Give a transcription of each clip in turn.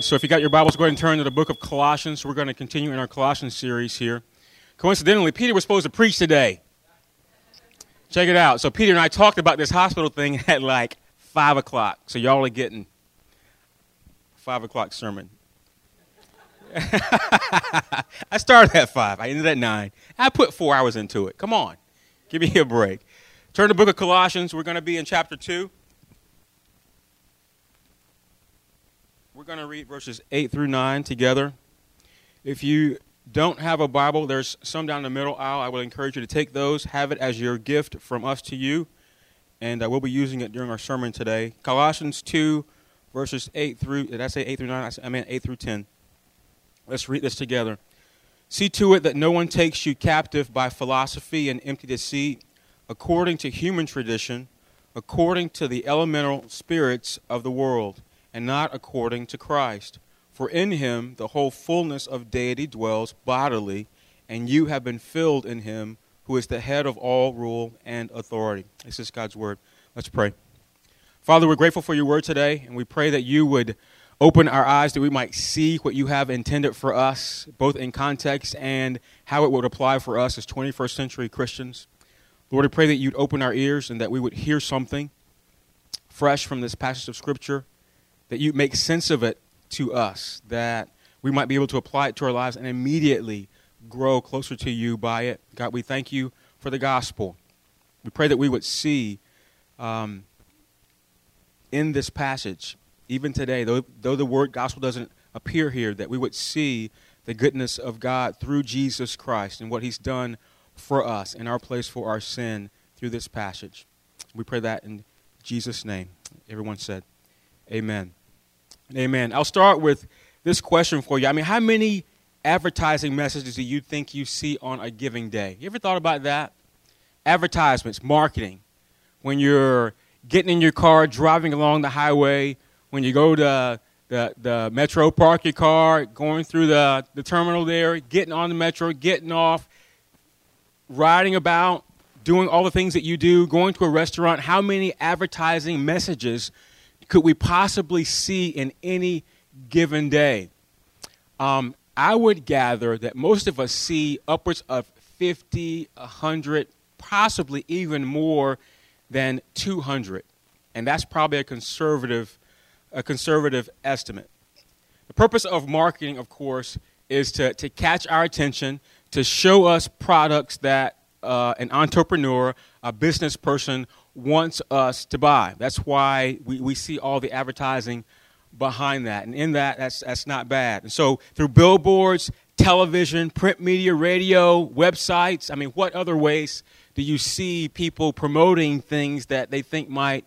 right, so if you got your Bibles, go ahead and turn to the book of Colossians. We're going to continue in our Colossians series here. Coincidentally, Peter was supposed to preach today. Check it out. So, Peter and I talked about this hospital thing at like 5 o'clock. So, y'all are getting 5 o'clock sermon. I started at 5. I ended at 9. I put four hours into it. Come on. Give me a break. Turn to the book of Colossians. We're going to be in chapter 2. We're going to read verses 8 through 9 together. If you don't have a Bible, there's some down the middle aisle. I would encourage you to take those, have it as your gift from us to you, and uh, we'll be using it during our sermon today. Colossians 2, verses 8 through, did I say 8 through 9? I meant 8 through 10. Let's read this together. See to it that no one takes you captive by philosophy and empty deceit, according to human tradition, according to the elemental spirits of the world and not according to Christ. For in him the whole fullness of deity dwells bodily, and you have been filled in him who is the head of all rule and authority. This is God's word. Let's pray. Father, we're grateful for your word today, and we pray that you would open our eyes that we might see what you have intended for us, both in context and how it would apply for us as 21st century Christians. Lord, I pray that you'd open our ears and that we would hear something fresh from this passage of Scripture that you make sense of it to us, that we might be able to apply it to our lives and immediately grow closer to you by it. God, we thank you for the gospel. We pray that we would see um, in this passage, even today, though, though the word gospel doesn't appear here, that we would see the goodness of God through Jesus Christ and what he's done for us in our place for our sin through this passage. We pray that in Jesus' name. Everyone said, Amen. Amen. I'll start with this question for you. I mean, how many advertising messages do you think you see on a giving day? You ever thought about that? Advertisements, marketing. When you're getting in your car, driving along the highway, when you go to the, the metro, park your car, going through the, the terminal there, getting on the metro, getting off, riding about, doing all the things that you do, going to a restaurant, how many advertising messages could we possibly see in any given day? Um, I would gather that most of us see upwards of 50, 100, possibly even more than 200. And that's probably a conservative, a conservative estimate. The purpose of marketing, of course, is to, to catch our attention, to show us products that uh, an entrepreneur, a business person wants us to buy. That's why we, we see all the advertising behind that. And in that, that's, that's not bad. And so through billboards, television, print media, radio, websites, I mean, what other ways do you see people promoting things that they think might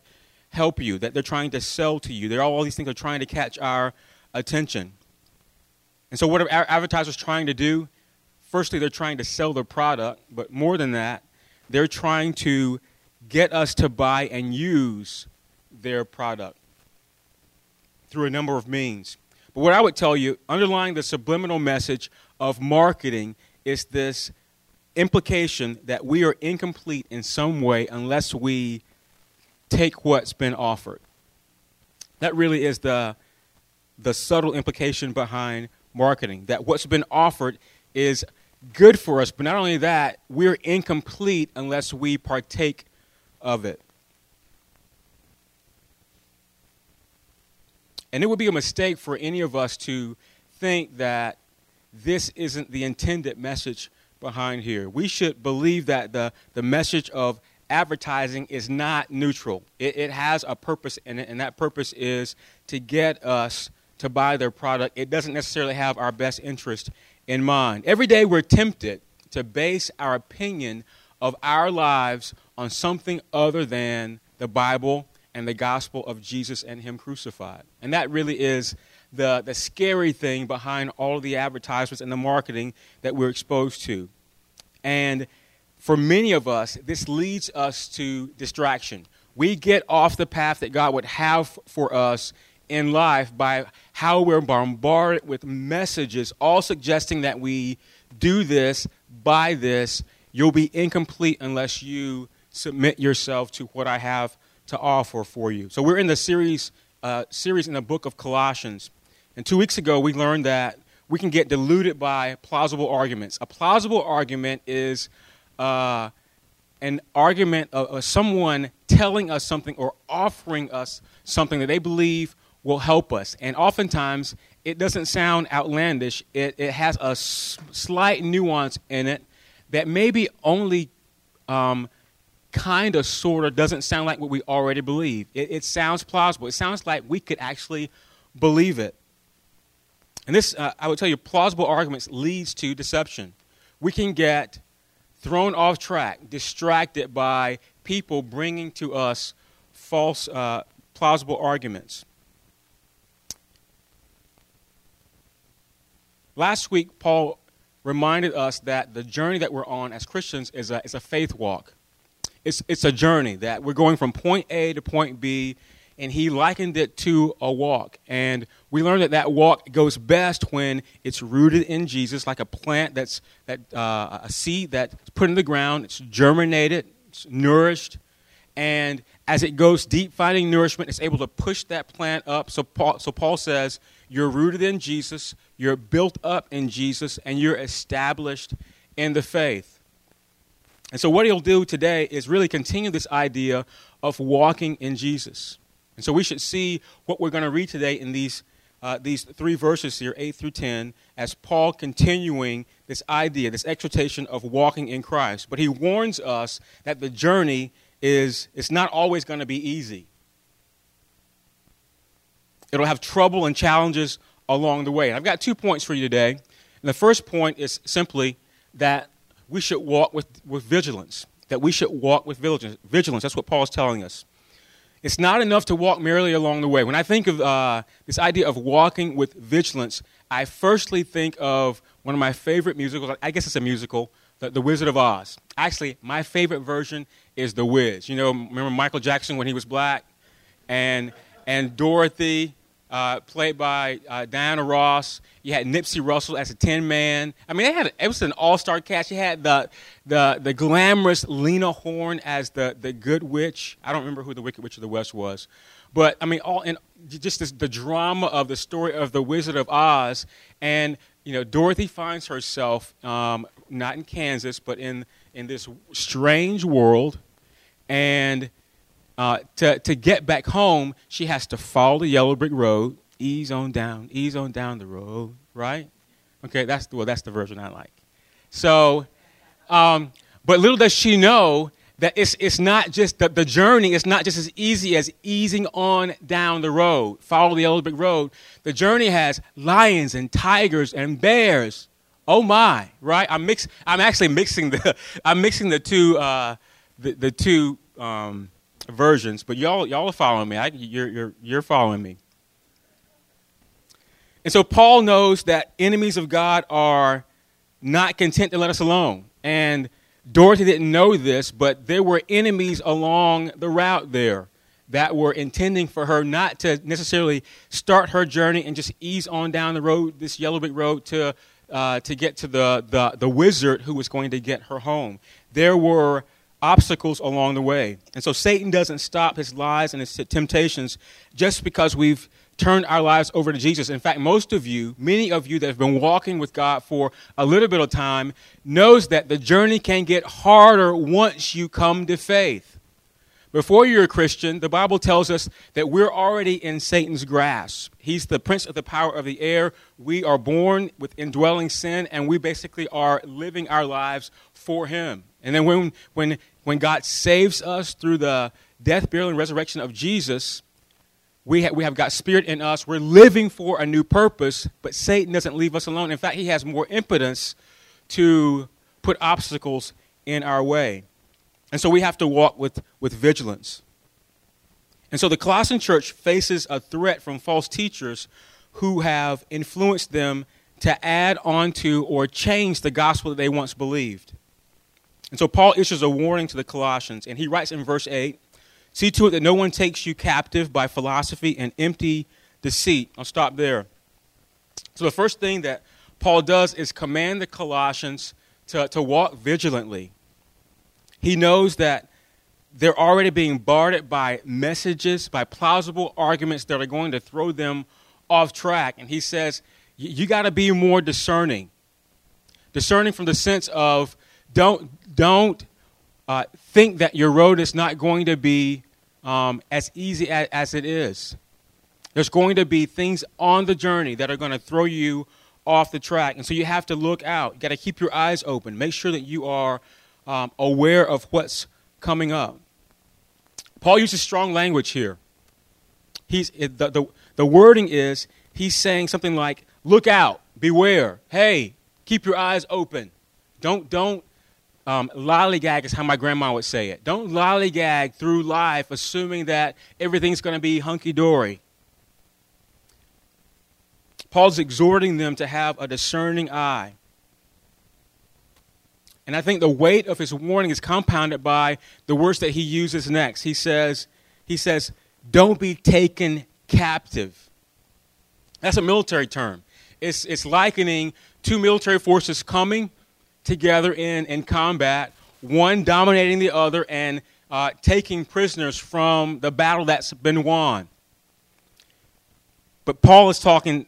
help you, that they're trying to sell to you? They're all these things are trying to catch our attention. And so what are advertisers trying to do? Firstly, they're trying to sell their product, but more than that, they're trying to get us to buy and use their product through a number of means. But what I would tell you, underlying the subliminal message of marketing, is this implication that we are incomplete in some way unless we take what's been offered. That really is the, the subtle implication behind marketing, that what's been offered is good for us, but not only that, we're incomplete unless we partake of it. And it would be a mistake for any of us to think that this isn't the intended message behind here. We should believe that the, the message of advertising is not neutral. It, it has a purpose in it, and that purpose is to get us to buy their product. It doesn't necessarily have our best interest in mind. Every day we're tempted to base our opinion of our lives on something other than the Bible and the gospel of Jesus and Him crucified. And that really is the, the scary thing behind all of the advertisements and the marketing that we're exposed to. And for many of us, this leads us to distraction. We get off the path that God would have for us in life by how we're bombarded with messages, all suggesting that we do this, buy this, You'll be incomplete unless you submit yourself to what I have to offer for you. So we're in the series, uh, series in the book of Colossians. And two weeks ago, we learned that we can get deluded by plausible arguments. A plausible argument is uh, an argument of, of someone telling us something or offering us something that they believe will help us. And oftentimes, it doesn't sound outlandish, it, it has a s- slight nuance in it that maybe only um, kind of, sort of, doesn't sound like what we already believe. It, it, sounds plausible. It sounds like we could actually believe it. And this, uh, I would tell you, plausible arguments leads to deception. We can get thrown off track, distracted by people bringing to us false, uh, plausible arguments. Last week, Paul reminded us that the journey that we're on as Christians is a, is a faith walk. It's, it's a journey that we're going from point A to point B, and he likened it to a walk. And we learned that that walk goes best when it's rooted in Jesus, like a plant that's that uh, a seed that's put in the ground, it's germinated, it's nourished, and as it goes deep, finding nourishment, it's able to push that plant up. So Paul, so Paul says, you're rooted in Jesus, you're built up in Jesus, and you're established in the faith. And so, what he'll do today is really continue this idea of walking in Jesus. And so, we should see what we're going to read today in these, uh, these three verses here, 8 through 10, as Paul continuing this idea, this exhortation of walking in Christ. But he warns us that the journey is it's not always going to be easy. It'll have trouble and challenges along the way. And I've got two points for you today. And the first point is simply that we should walk with, with vigilance. That we should walk with vigilance. Vigilance, that's what Paul's telling us. It's not enough to walk merely along the way. When I think of uh, this idea of walking with vigilance, I firstly think of one of my favorite musicals. I guess it's a musical, The, the Wizard of Oz. Actually, my favorite version is The Wiz. You know, remember Michael Jackson when he was black? And, and Dorothy, uh, played by uh, Diana Ross. You had Nipsey Russell as a Tin Man. I mean, they had it was an all-star cast. You had the the the glamorous Lena Horne as the the Good Witch. I don't remember who the Wicked Witch of the West was, but I mean, all in just this, the drama of the story of the Wizard of Oz, and you know, Dorothy finds herself um, not in Kansas, but in in this strange world, and uh, to, to get back home, she has to follow the yellow brick road, ease on down, ease on down the road, right? Okay, that's the, well, that's the version I like. So, um, but little does she know that it's, it's not just the, the journey it's not just as easy as easing on down the road, follow the yellow brick road. The journey has lions and tigers and bears. Oh my, right? I'm mix, I'm actually mixing the I'm mixing the two uh, the, the two um, versions, but y'all y'all are following me. I, you're you're you're following me. And so Paul knows that enemies of God are not content to let us alone. And Dorothy didn't know this, but there were enemies along the route there that were intending for her not to necessarily start her journey and just ease on down the road, this yellow brick road, to uh, to get to the, the the wizard who was going to get her home. There were obstacles along the way. And so Satan doesn't stop his lies and his temptations just because we've turned our lives over to Jesus. In fact, most of you, many of you that have been walking with God for a little bit of time, knows that the journey can get harder once you come to faith. Before you're a Christian, the Bible tells us that we're already in Satan's grasp. He's the prince of the power of the air. We are born with indwelling sin, and we basically are living our lives for him. And then when, when when God saves us through the death, burial, and resurrection of Jesus, we, ha- we have got spirit in us. We're living for a new purpose, but Satan doesn't leave us alone. In fact, he has more impotence to put obstacles in our way. And so we have to walk with, with vigilance. And so the Colossian church faces a threat from false teachers who have influenced them to add on to or change the gospel that they once believed. And so Paul issues a warning to the Colossians, and he writes in verse 8 See to it that no one takes you captive by philosophy and empty deceit. I'll stop there. So the first thing that Paul does is command the Colossians to, to walk vigilantly. He knows that they're already being bombarded by messages, by plausible arguments that are going to throw them off track. And he says, you got to be more discerning. Discerning from the sense of don't, don't uh, think that your road is not going to be um, as easy as, as it is. There's going to be things on the journey that are going to throw you off the track. And so you have to look out. You got to keep your eyes open. Make sure that you are um, aware of what's coming up. Paul uses strong language here. He's, the, the, the wording is he's saying something like, look out, beware, hey, keep your eyes open. Don't, don't um, lollygag is how my grandma would say it. Don't lollygag through life assuming that everything's going to be hunky dory. Paul's exhorting them to have a discerning eye. And I think the weight of his warning is compounded by the words that he uses next. He says, he says, don't be taken captive. That's a military term. It's, it's likening two military forces coming together in, in combat, one dominating the other and uh, taking prisoners from the battle that's been won. But Paul is talking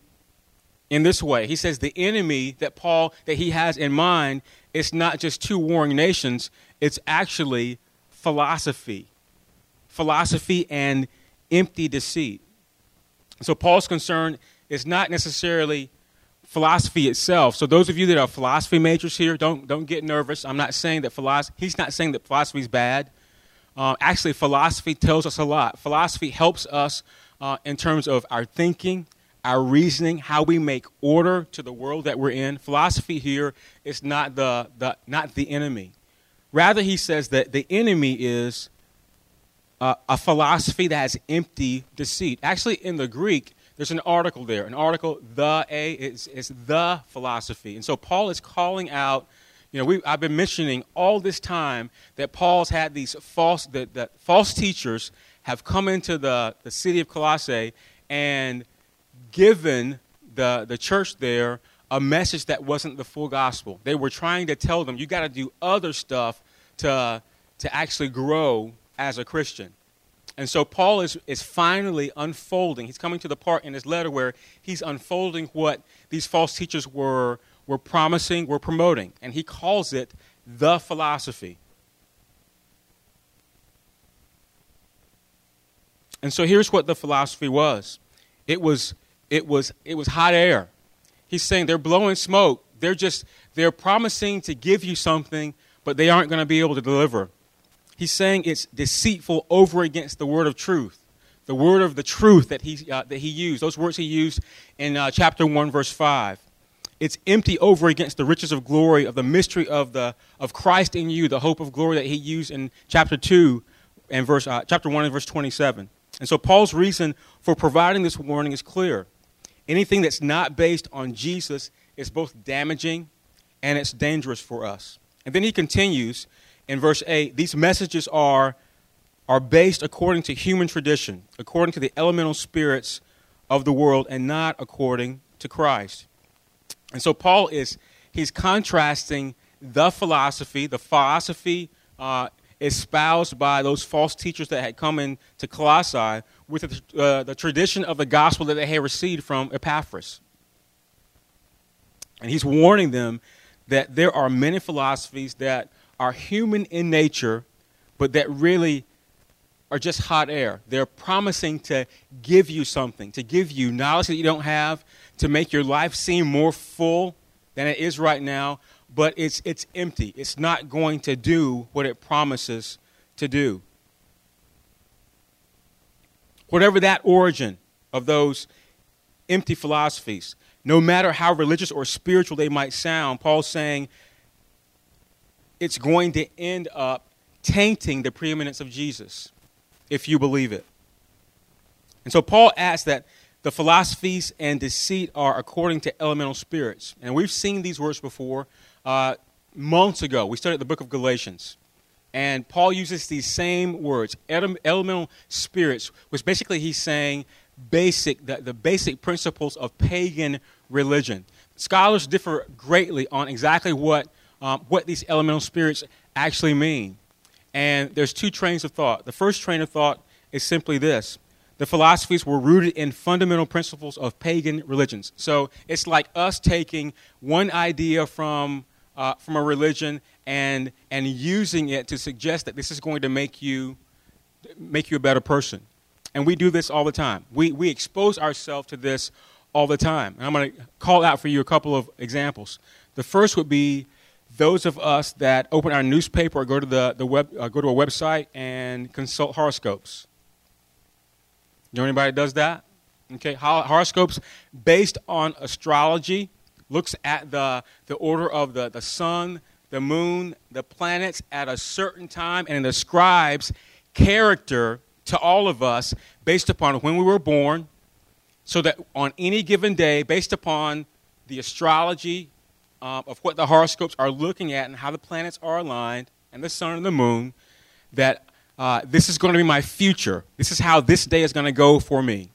in this way. He says the enemy that Paul that he has in mind is not just two warring nations, it's actually philosophy. Philosophy and empty deceit. So Paul's concern is not necessarily philosophy itself. So those of you that are philosophy majors here, don't don't get nervous. I'm not saying that philosophy. He's not saying that philosophy is bad. Uh, actually, philosophy tells us a lot. Philosophy helps us uh, in terms of our thinking, our reasoning, how we make order to the world that we're in. Philosophy here is not the, the not the enemy. Rather, he says that the enemy is uh, a philosophy that has empty deceit. Actually, in the Greek, there's an article there. An article, the A, is, is the philosophy. And so Paul is calling out, you know, we, I've been mentioning all this time that Paul's had these false, that, that false teachers have come into the, the city of Colossae and given the, the church there a message that wasn't the full gospel. They were trying to tell them, you got to do other stuff to, to actually grow as a Christian. And so Paul is, is finally unfolding. He's coming to the part in his letter where he's unfolding what these false teachers were, were promising, were promoting. And he calls it the philosophy. And so here's what the philosophy was it was, it was, it was hot air. He's saying they're blowing smoke. They're just, they're promising to give you something, but they aren't going to be able to deliver. He's saying it's deceitful over against the word of truth, the word of the truth that he, uh, that he used, those words he used in uh, chapter 1, verse 5. It's empty over against the riches of glory of the mystery of, the, of Christ in you, the hope of glory that he used in chapter 2 and verse, uh, chapter 1 and verse 27. And so Paul's reason for providing this warning is clear. Anything that's not based on Jesus is both damaging and it's dangerous for us. And then he continues in verse 8 these messages are, are based according to human tradition, according to the elemental spirits of the world, and not according to Christ. And so Paul is he's contrasting the philosophy, the philosophy uh, espoused by those false teachers that had come into Colossae with the, uh, the tradition of the gospel that they had received from Epaphras. And he's warning them that there are many philosophies that are human in nature, but that really are just hot air. They're promising to give you something, to give you knowledge that you don't have, to make your life seem more full than it is right now, but it's, it's empty. It's not going to do what it promises to do. Whatever that origin of those empty philosophies, no matter how religious or spiritual they might sound, Paul's saying it's going to end up tainting the preeminence of Jesus if you believe it. And so Paul asks that the philosophies and deceit are according to elemental spirits. And we've seen these words before. Uh, months ago, we studied the book of Galatians. And Paul uses these same words, elemental spirits, which basically he's saying basic, the, the basic principles of pagan religion. Scholars differ greatly on exactly what um, what these elemental spirits actually mean. And there's two trains of thought. The first train of thought is simply this the philosophies were rooted in fundamental principles of pagan religions. So it's like us taking one idea from, uh, from a religion and, and using it to suggest that this is going to make you, make you a better person. And we do this all the time. We, we expose ourselves to this all the time. And I'm going to call out for you a couple of examples. The first would be those of us that open our newspaper or go to, the, the web, uh, go to a website and consult horoscopes. You know anybody that does that? Okay, horoscopes based on astrology looks at the, the order of the, the sun, the moon, the planets at a certain time, and it ascribes character to all of us based upon when we were born, so that on any given day, based upon the astrology uh, of what the horoscopes are looking at and how the planets are aligned, and the sun and the moon, that uh, this is going to be my future. This is how this day is going to go for me.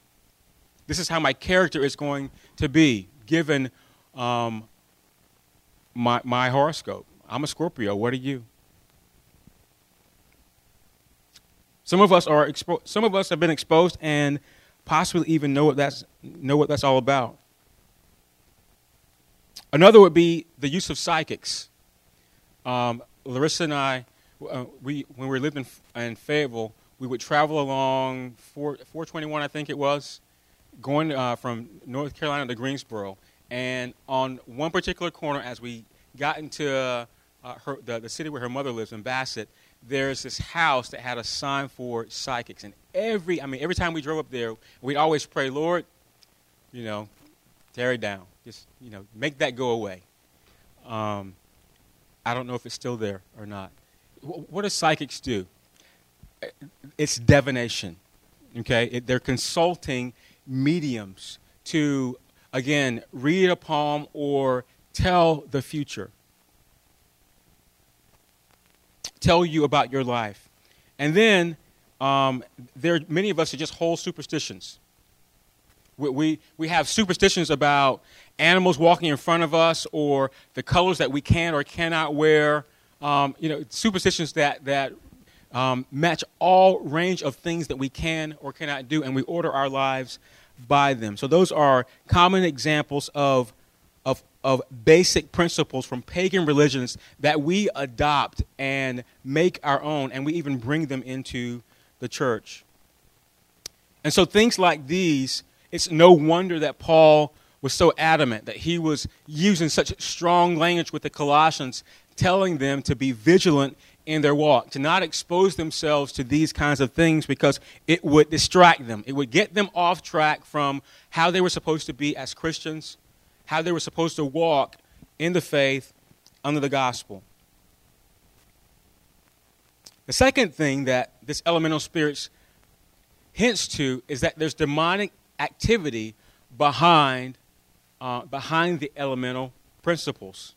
This is how my character is going to be given um, my, my horoscope. I'm a Scorpio. What are you? Some of us are expo- some of us have been exposed and possibly even know what that's know what that's all about. Another would be the use of psychics. Um, Larissa and I, uh, we when we lived in, in Fayetteville, we would travel along 4, 421, I think it was, going uh, from North Carolina to Greensboro. And on one particular corner, as we got into uh, her, the, the city where her mother lives in Bassett, there's this house that had a sign for psychics. And every, I mean, every time we drove up there, we'd always pray, Lord, you know, tear it down. Just, you know, make that go away. Um, I don't know if it's still there or not. What do psychics do? It's divination. Okay? It, they're consulting mediums to, again, read a palm or tell the future, tell you about your life. And then um, there, many of us are just whole superstitions. We, we, we have superstitions about animals walking in front of us or the colors that we can or cannot wear. Um, you know, superstitions that, that um, match all range of things that we can or cannot do, and we order our lives by them. So those are common examples of, of, of basic principles from pagan religions that we adopt and make our own, and we even bring them into the church. And so things like these it's no wonder that Paul was so adamant that he was using such strong language with the Colossians, telling them to be vigilant in their walk, to not expose themselves to these kinds of things because it would distract them. It would get them off track from how they were supposed to be as Christians, how they were supposed to walk in the faith under the gospel. The second thing that this elemental spirits hints to is that there's demonic activity behind, uh, behind the elemental principles.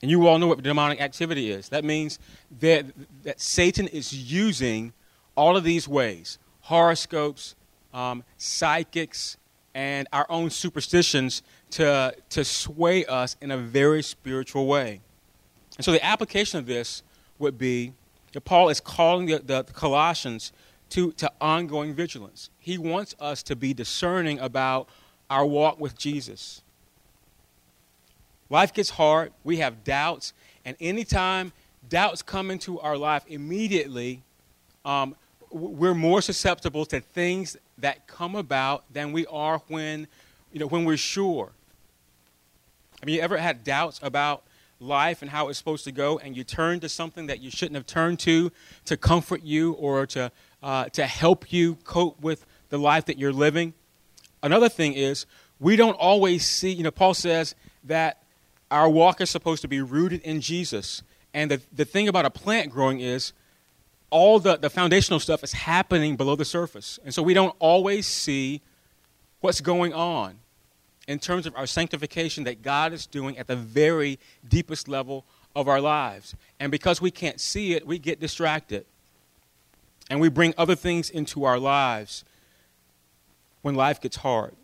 And you all know what demonic activity is. That means that, that Satan is using all of these ways horoscopes, um, psychics, and our own superstitions to, to sway us in a very spiritual way. And so the application of this would be that Paul is calling the, the, the Colossians to, to ongoing vigilance. He wants us to be discerning about our walk with Jesus. Life gets hard, we have doubts, and anytime doubts come into our life, immediately um, we're more susceptible to things that come about than we are when, you know, when we're sure. Have you ever had doubts about life and how it's supposed to go, and you turn to something that you shouldn't have turned to to comfort you or to uh, to help you cope with the life that you're living. Another thing is, we don't always see, you know, Paul says that our walk is supposed to be rooted in Jesus. And the, the thing about a plant growing is all the, the foundational stuff is happening below the surface. And so we don't always see what's going on in terms of our sanctification that God is doing at the very deepest level of our lives. And because we can't see it, we get distracted and we bring other things into our lives when life gets hard.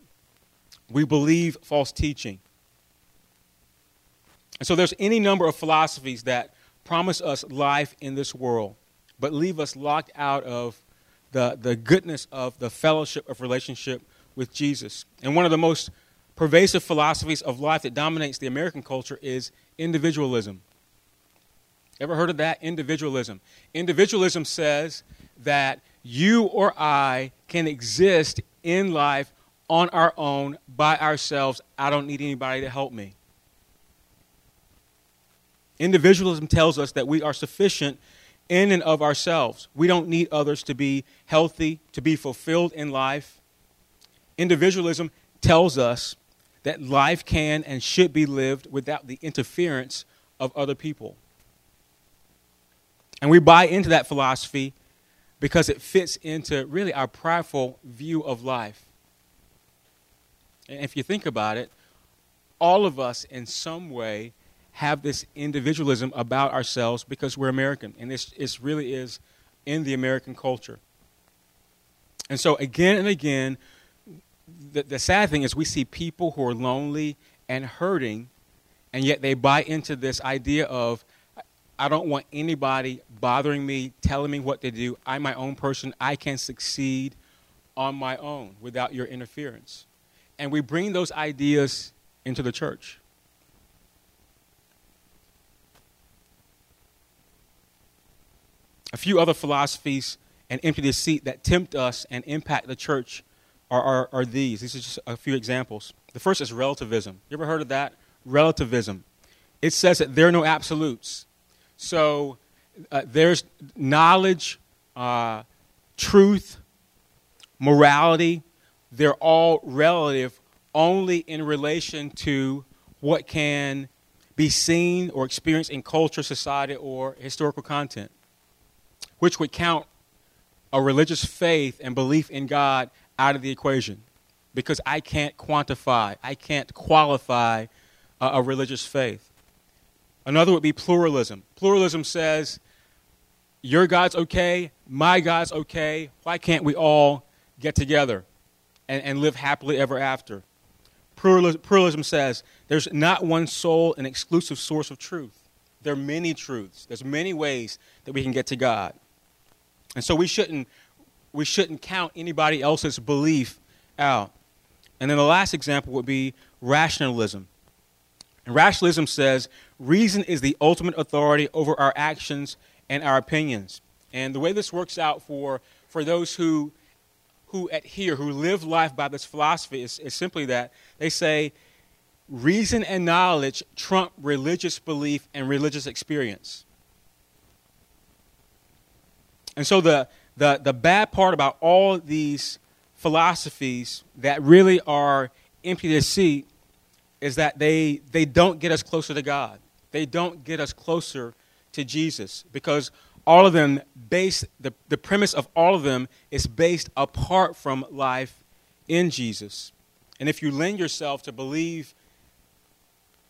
We believe false teaching. And so there's any number of philosophies that promise us life in this world. but leave us locked out of the, the goodness of the fellowship of relationship with Jesus. And one of the most pervasive philosophies of life that dominates the American culture is individualism. Ever heard of that? Individualism. Individualism says that you or I can exist in life on our own, by ourselves. I don't need anybody to help me. Individualism tells us that we are sufficient in and of ourselves. We don't need others to be healthy, to be fulfilled in life. Individualism tells us that life can and should be lived without the interference of other people. And we buy into that philosophy because it fits into really our prideful view of life. And if you think about it, all of us in some way have this individualism about ourselves because we're American. And this, this really is in the American culture. And so, again and again, the, the sad thing is we see people who are lonely and hurting, and yet they buy into this idea of, I don't want anybody bothering me, telling me what to do. I'm my own person. I can succeed on my own without your interference. And we bring those ideas into the church. A few other philosophies and empty deceit that tempt us and impact the church are, are, are these. These are just a few examples. The first is relativism. You ever heard of that? Relativism. It says that there are no absolutes. So uh, there's knowledge, uh, truth, morality. They're all relative only in relation to what can be seen or experienced in culture, society, or historical content, which would count a religious faith and belief in God out of the equation because I can't quantify, I can't qualify a, a religious faith. Another would be pluralism. Pluralism says, your God's okay, my God's okay. Why can't we all get together and, and live happily ever after? Pluralism says there's not one sole and exclusive source of truth. There are many truths. There's many ways that we can get to God. And so we shouldn't, we shouldn't count anybody else's belief out. And then the last example would be rationalism. And rationalism says reason is the ultimate authority over our actions and our opinions. And the way this works out for, for those who, who adhere, who live life by this philosophy, is, is simply that they say reason and knowledge trump religious belief and religious experience. And so the, the, the bad part about all these philosophies that really are empty deceit is that they, they don't get us closer to God. They don't get us closer to Jesus because all of them base the, the premise of all of them is based apart from life in Jesus. And if you lend yourself to believe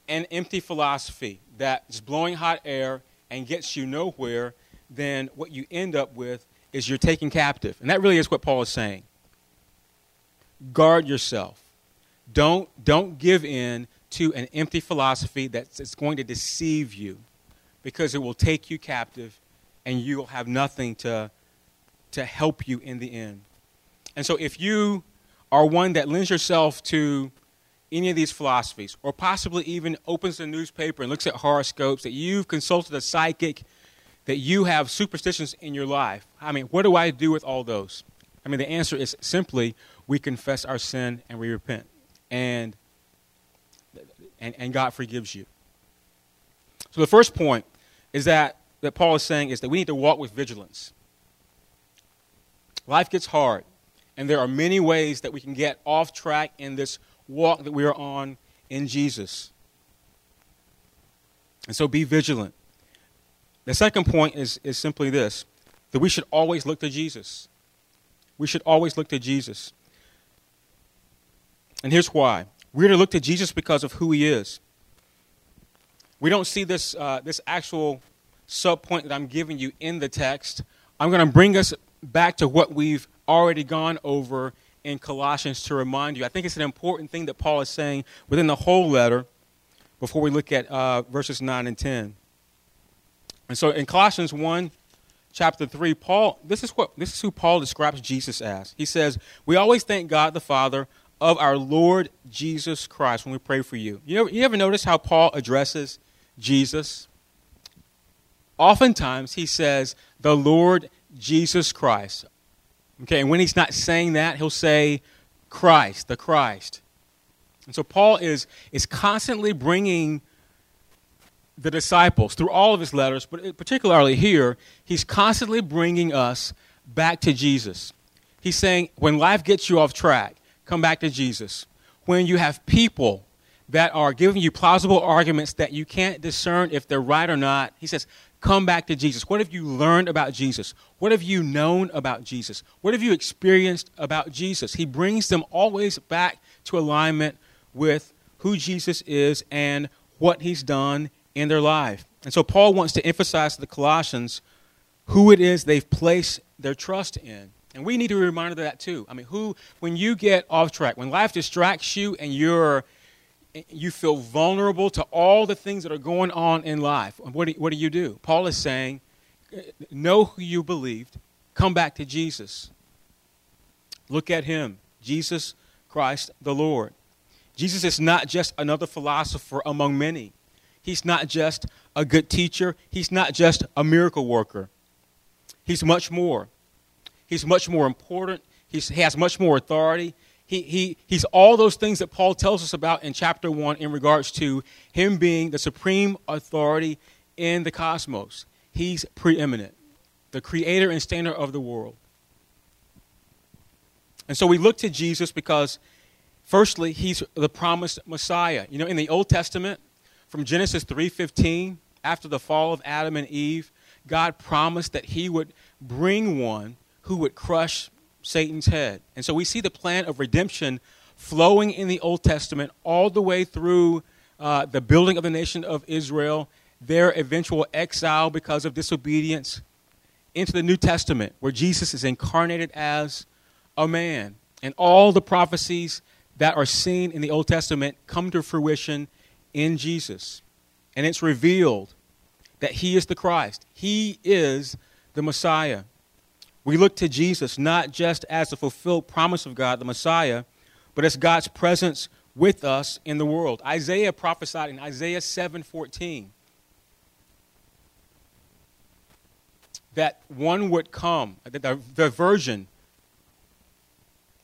an empty philosophy that is blowing hot air and gets you nowhere, then what you end up with is you're taken captive. And that really is what Paul is saying. Guard yourself. Don't, don't give in to an empty philosophy that's going to deceive you because it will take you captive and you will have nothing to, to help you in the end. And so if you are one that lends yourself to any of these philosophies, or possibly even opens the newspaper and looks at horoscopes, that you've consulted a psychic, that you have superstitions in your life, I mean, what do I do with all those? I mean, the answer is simply we confess our sin and we repent. And, and, and God forgives you. So the first point is that, that Paul is saying is that we need to walk with vigilance. Life gets hard, and there are many ways that we can get off track in this walk that we are on in Jesus. And so be vigilant. The second point is, is simply this that we should always look to Jesus. We should always look to Jesus. And here's why we're to look to Jesus because of who he is. We don't see this, uh, this actual sub point that I'm giving you in the text. I'm going to bring us back to what we've already gone over in Colossians to remind you. I think it's an important thing that Paul is saying within the whole letter before we look at uh, verses 9 and 10. And so in Colossians 1, chapter 3, Paul, this is, what, this is who Paul describes Jesus as. He says, We always thank God the Father of our Lord Jesus Christ when we pray for you. You ever, you ever notice how Paul addresses Jesus? Oftentimes he says, The Lord Jesus Christ. Okay, and when he's not saying that, he'll say, Christ, the Christ. And so Paul is, is constantly bringing the disciples through all of his letters, but particularly here, he's constantly bringing us back to Jesus. He's saying, when life gets you off track, come back to Jesus. When you have people that are giving you plausible arguments that you can't discern if they're right or not, he says, come back to Jesus. What have you learned about Jesus? What have you known about Jesus? What have you experienced about Jesus? He brings them always back to alignment with who Jesus is and what he's done in their life. And so Paul wants to emphasize to the Colossians who it is they've placed their trust in. And we need to be reminded of that too. I mean, who, when you get off track, when life distracts you and you're, you feel vulnerable to all the things that are going on in life, what do, what do you do? Paul is saying, know who you believed, come back to Jesus. Look at him, Jesus Christ the Lord. Jesus is not just another philosopher among many. He's not just a good teacher, he's not just a miracle worker. He's much more. He's much more important. He's, he has much more authority. He, he, he's all those things that Paul tells us about in chapter 1 in regards to him being the supreme authority in the cosmos. He's preeminent, the creator and standard of the world. And so we look to Jesus because, firstly, he's the promised Messiah. You know, in the Old Testament, from Genesis 3:15, after the fall of Adam and Eve, God promised that he would bring one who would crush Satan's head. And so we see the plan of redemption flowing in the Old Testament all the way through uh, the building of the nation of Israel, their eventual exile because of disobedience, into the New Testament, where Jesus is incarnated as a man. And all the prophecies that are seen in the Old Testament come to fruition in Jesus. And it's revealed that he is the Christ, he is the Messiah. We look to Jesus not just as the fulfilled promise of God, the Messiah, but as God's presence with us in the world. Isaiah prophesied in Isaiah 7:14 that one would come, that the, the virgin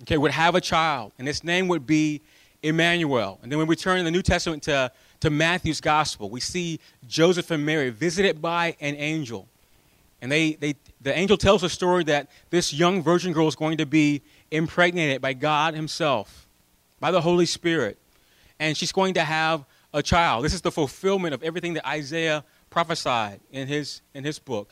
okay, would have a child, and its name would be Emmanuel. And then when we turn in the New Testament to, to Matthew's gospel, we see Joseph and Mary visited by an angel. And they, they, the angel tells a story that this young virgin girl is going to be impregnated by God Himself, by the Holy Spirit. And she's going to have a child. This is the fulfillment of everything that Isaiah prophesied in his, in his book.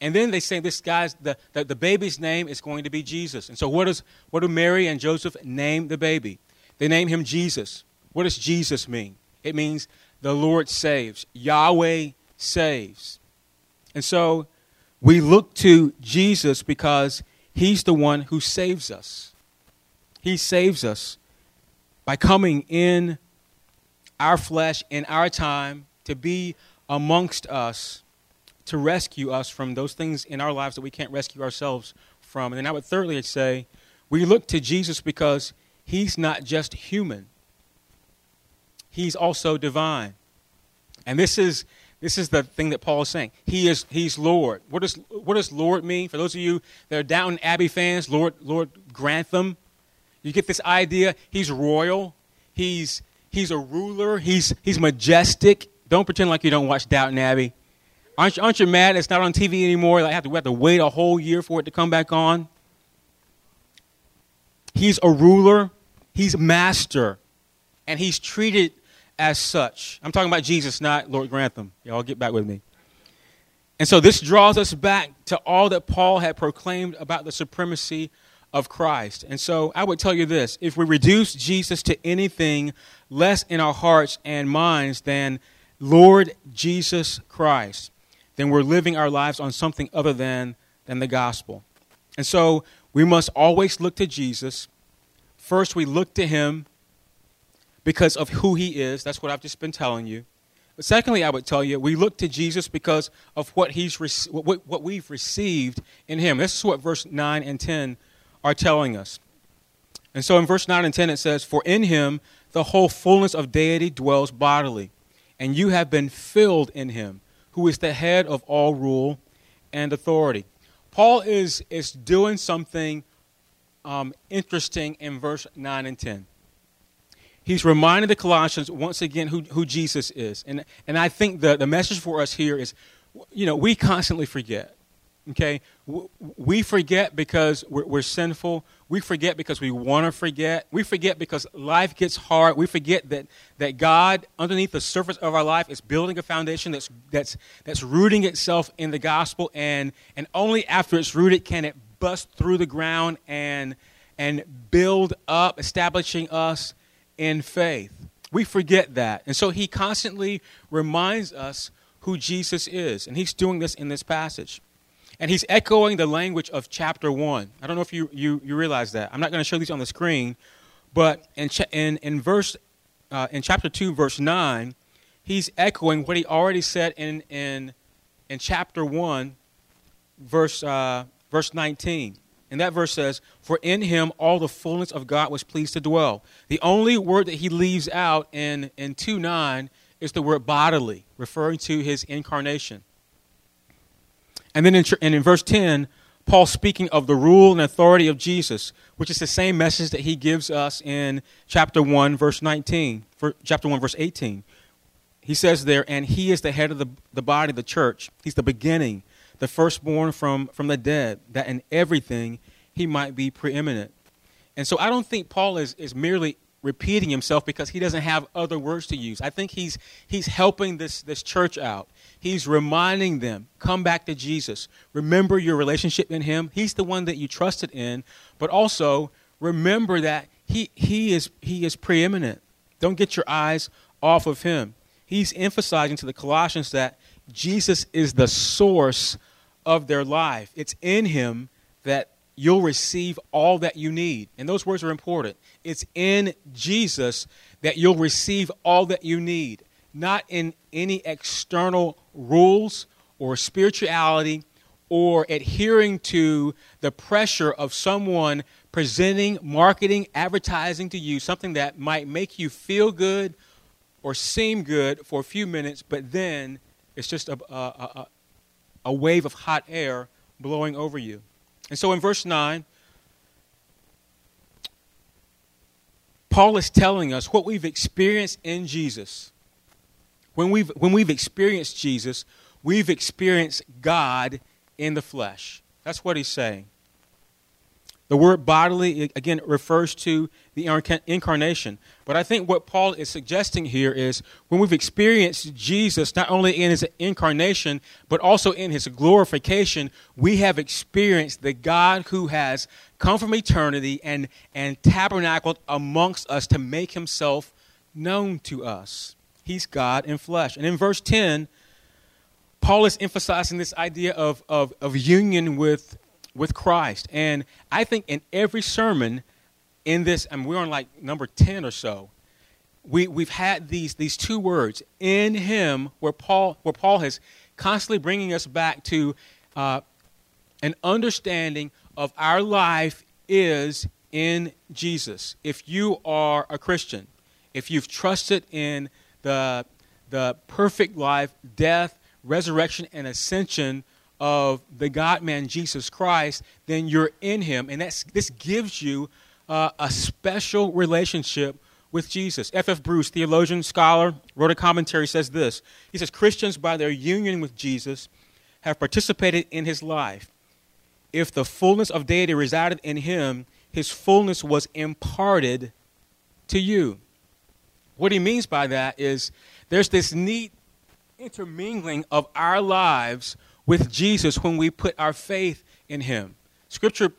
And then they say this guy's the, the, the, baby's name is going to be Jesus. And so what, is, what do Mary and Joseph name the baby? They name him Jesus. What does Jesus mean? It means the Lord saves. Yahweh saves. And so we look to Jesus because he's the one who saves us. He saves us by coming in our flesh, in our time, to be amongst us, to rescue us from those things in our lives that we can't rescue ourselves from. And then I would thirdly say, we look to Jesus because he's not just human, he's also divine. And this is this is the thing that Paul is saying. He is he's Lord. What does what does Lord mean? For those of you that are Downton Abbey fans, Lord Lord Grantham, you get this idea. He's royal. He's he's a ruler. He's he's majestic. Don't pretend like you don't watch Downton Abbey. Aren't you, aren't you mad it's not on TV anymore? Like have to, we have to wait a whole year for it to come back on. He's a ruler. He's master, and he's treated as such. I'm talking about Jesus, not Lord Grantham. Y'all get back with me. And so this draws us back to all that Paul had proclaimed about the supremacy of Christ. And so I would tell you this if we reduce Jesus to anything less in our hearts and minds than Lord Jesus Christ, then we're living our lives on something other than, than the gospel. And so we must always look to Jesus First, we look to him because of who he is. That's what I've just been telling you. But secondly, I would tell you, we look to Jesus because of what, he's what, what we've received in him. This is what verse 9 and 10 are telling us. And so in verse 9 and 10 it says, For in him the whole fullness of deity dwells bodily, and you have been filled in him, who is the head of all rule and authority. Paul is, is doing something um, interesting in verse 9 and 10 he's reminding the Colossians once again who, who Jesus is. And, and I think the, the message for us here is, you know, we constantly forget. Okay? We forget because we're, we're sinful. We forget because we want to forget. We forget because life gets hard. We forget that, that God, underneath the surface of our life, is building a foundation that's, that's, that's rooting itself in the gospel. And, and only after it's rooted can it bust through the ground and, and build up, establishing us in faith. We forget that. And so he constantly reminds us who Jesus is. And he's doing this in this passage. And he's echoing the language of chapter 1. I don't know if you, you, you realize that. I'm not going to show these on the screen. But in, in, in, verse, uh, in chapter 2, verse 9, he's echoing what he already said in, in, in chapter 1, verse, uh, verse 19. And that verse says, For in him all the fullness of God was pleased to dwell. The only word that he leaves out in, in 2 9 is the word bodily, referring to his incarnation. And then in, and in verse 10, Paul speaking of the rule and authority of Jesus, which is the same message that he gives us in chapter 1, verse 19, chapter 1, verse 18. He says there, and he is the head of the, the body, of the church. He's the beginning the firstborn from, from the dead, that in everything he might be preeminent. And so I don't think Paul is, is merely repeating himself because he doesn't have other words to use. I think he's, he's helping this, this church out. He's reminding them, come back to Jesus. Remember your relationship in him. He's the one that you trusted in, but also remember that he, he, is, he is preeminent. Don't get your eyes off of him. He's emphasizing to the Colossians that Jesus is the source of their life. It's in Him that you'll receive all that you need. And those words are important. It's in Jesus that you'll receive all that you need, not in any external rules or spirituality or adhering to the pressure of someone presenting, marketing, advertising to you something that might make you feel good or seem good for a few minutes, but then it's just a, a, a, a wave of hot air blowing over you. And so in verse 9, Paul is telling us what we've experienced in Jesus. When we've, when we've experienced Jesus, we've experienced God in the flesh. That's what he's saying. The word bodily, again, refers to the incarnation. But I think what Paul is suggesting here is when we've experienced Jesus, not only in his incarnation, but also in his glorification, we have experienced the God who has come from eternity and, and tabernacled amongst us to make himself known to us. He's God in flesh. And in verse 10, Paul is emphasizing this idea of, of, of union with with Christ. And I think in every sermon in this, I and we're on like number 10 or so, we, we've had these, these two words, in him, where Paul, where Paul has constantly bringing us back to uh, an understanding of our life is in Jesus. If you are a Christian, if you've trusted in the, the perfect life, death, resurrection, and ascension of the God man Jesus Christ, then you're in him. And that's, this gives you uh, a special relationship with Jesus. F.F. F. Bruce, theologian, scholar, wrote a commentary, says this. He says, Christians, by their union with Jesus, have participated in his life. If the fullness of deity resided in him, his fullness was imparted to you. What he means by that is there's this neat intermingling of our lives with Jesus when we put our faith in him. Scripture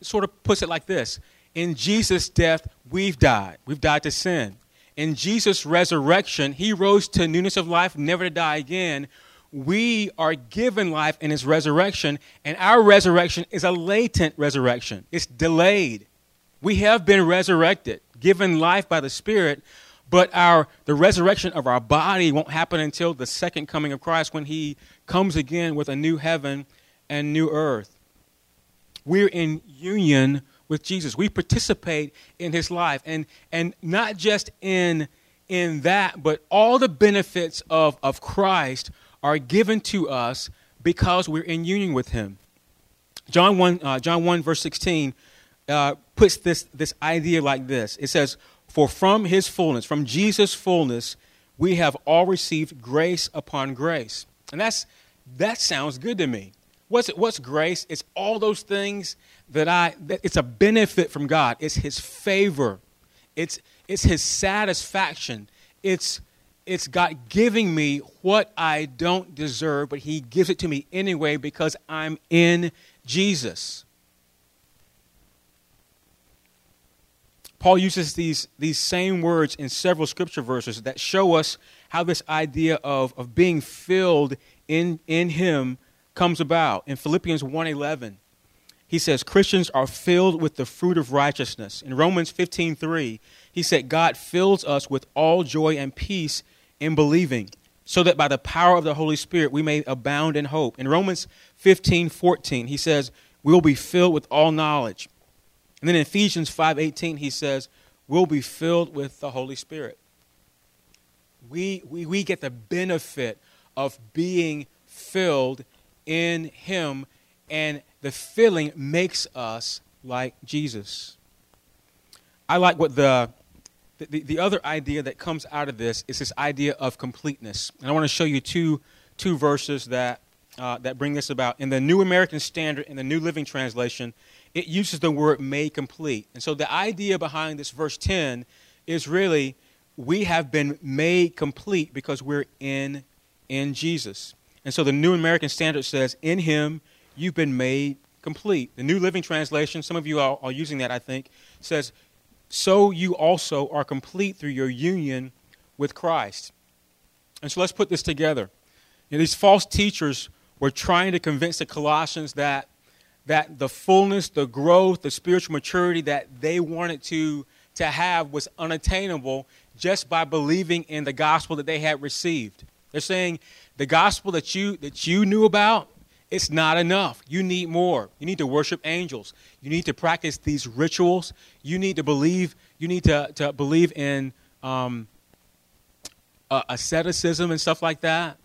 sort of puts it like this In Jesus' death, we've died. We've died to sin. In Jesus' resurrection, he rose to newness of life, never to die again. We are given life in his resurrection, and our resurrection is a latent resurrection. It's delayed. We have been resurrected, given life by the Spirit, But our the resurrection of our body won't happen until the second coming of Christ when he comes again with a new heaven and new earth. We're in union with Jesus. We participate in his life and and not just in in that, but all the benefits of, of Christ are given to us because we're in union with him. John 1, uh, John 1 verse 16 uh, puts this, this idea like this. It says, For from his fullness, from Jesus' fullness, we have all received grace upon grace. And that's, that sounds good to me. What's, what's grace? It's all those things that I, that it's a benefit from God. It's his favor. It's, it's his satisfaction. It's, it's God giving me what I don't deserve, but he gives it to me anyway because I'm in Jesus. Paul uses these, these same words in several scripture verses that show us how this idea of, of being filled in, in him comes about. In Philippians 1.11, he says, Christians are filled with the fruit of righteousness. In Romans 15.3, he said, God fills us with all joy and peace in believing, so that by the power of the Holy Spirit we may abound in hope. In Romans 15.14, he says, we will be filled with all knowledge. And then in Ephesians 5:18 he says, "We'll be filled with the Holy Spirit." We, we, we get the benefit of being filled in him and the filling makes us like Jesus. I like what the, the, the other idea that comes out of this is this idea of completeness. And I want to show you two, two verses that, uh, that bring this about. In the New American Standard, in the New Living Translation, it uses the word made complete. And so the idea behind this verse 10 is really we have been made complete because we're in in Jesus. And so the New American Standard says, In him you've been made complete. The New Living Translation, some of you are, are using that, I think, says, So you also are complete through your union with Christ. And so let's put this together. You know, these false teachers were trying to convince the Colossians that that the fullness, the growth, the spiritual maturity that they wanted to, to have was unattainable just by believing in the gospel that they had received. They're saying the gospel that you that you knew about, it's not enough. You need more. You need to worship angels. You need to practice these rituals. You need to believe. You need to, to believe in um, uh, asceticism and stuff like that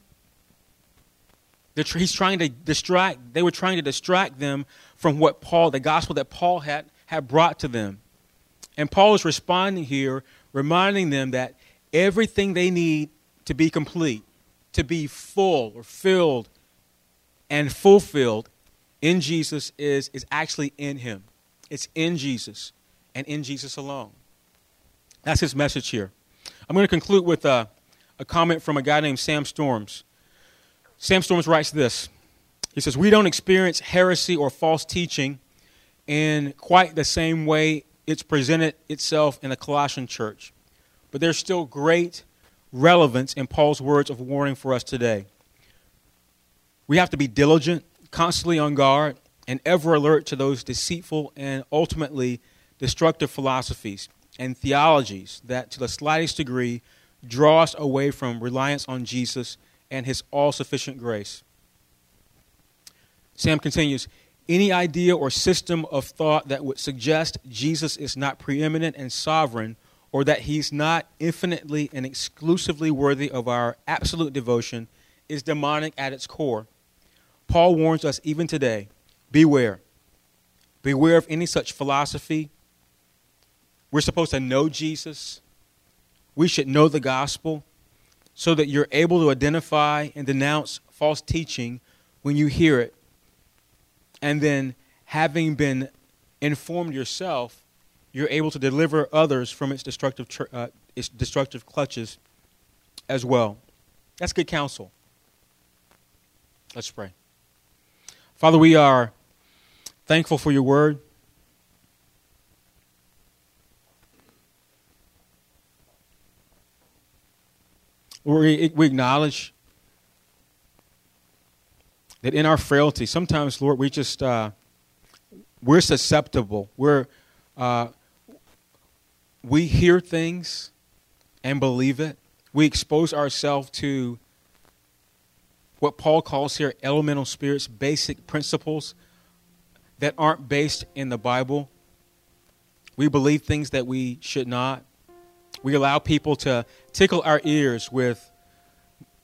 he's trying to distract, they were trying to distract them from what Paul, the gospel that Paul had, had brought to them. And Paul is responding here, reminding them that everything they need to be complete, to be full or filled and fulfilled in Jesus is, is actually in him. It's in Jesus and in Jesus alone. That's his message here. I'm going to conclude with a, a comment from a guy named Sam Storms. Sam Storms writes this. He says, We don't experience heresy or false teaching in quite the same way it's presented itself in the Colossian church. But there's still great relevance in Paul's words of warning for us today. We have to be diligent, constantly on guard, and ever alert to those deceitful and ultimately destructive philosophies and theologies that, to the slightest degree, draw us away from reliance on Jesus and his all sufficient grace. Sam continues any idea or system of thought that would suggest Jesus is not preeminent and sovereign, or that he's not infinitely and exclusively worthy of our absolute devotion, is demonic at its core. Paul warns us even today beware. Beware of any such philosophy. We're supposed to know Jesus. We should know the gospel so that you're able to identify and denounce false teaching when you hear it. And then, having been informed yourself, you're able to deliver others from its destructive, uh, its destructive clutches as well. That's good counsel. Let's pray. Father, we are thankful for your word. We, we acknowledge that in our frailty, sometimes, Lord, we just, uh, we're susceptible. We're, uh, we hear things and believe it. We expose ourselves to what Paul calls here elemental spirits, basic principles that aren't based in the Bible. We believe things that we should not. We allow people to tickle our ears with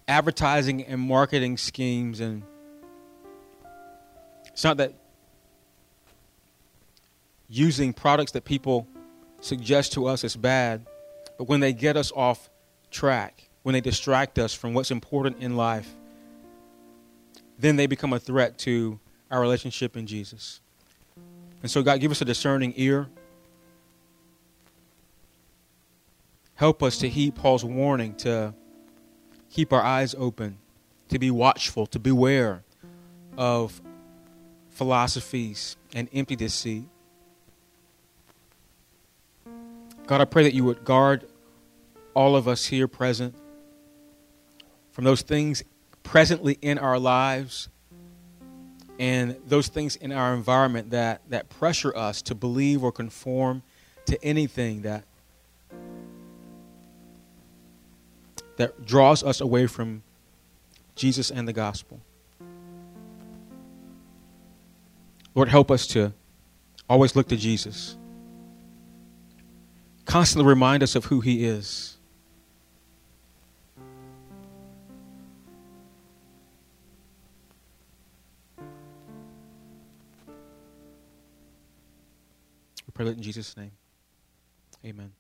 advertising and marketing schemes and it's not that using products that people suggest to us is bad, but when they get us off track, when they distract us from what's important in life, then they become a threat to our relationship in Jesus. And so, God, give us a discerning ear. Help us to heed Paul's warning to keep our eyes open, to be watchful, to beware of philosophies and empty deceit. God, I pray that you would guard all of us here present from those things presently in our lives and those things in our environment that, that pressure us to believe or conform to anything that that draws us away from Jesus and the gospel. Lord, help us to always look to Jesus. Constantly remind us of who he is. We pray that in Jesus' name. Amen.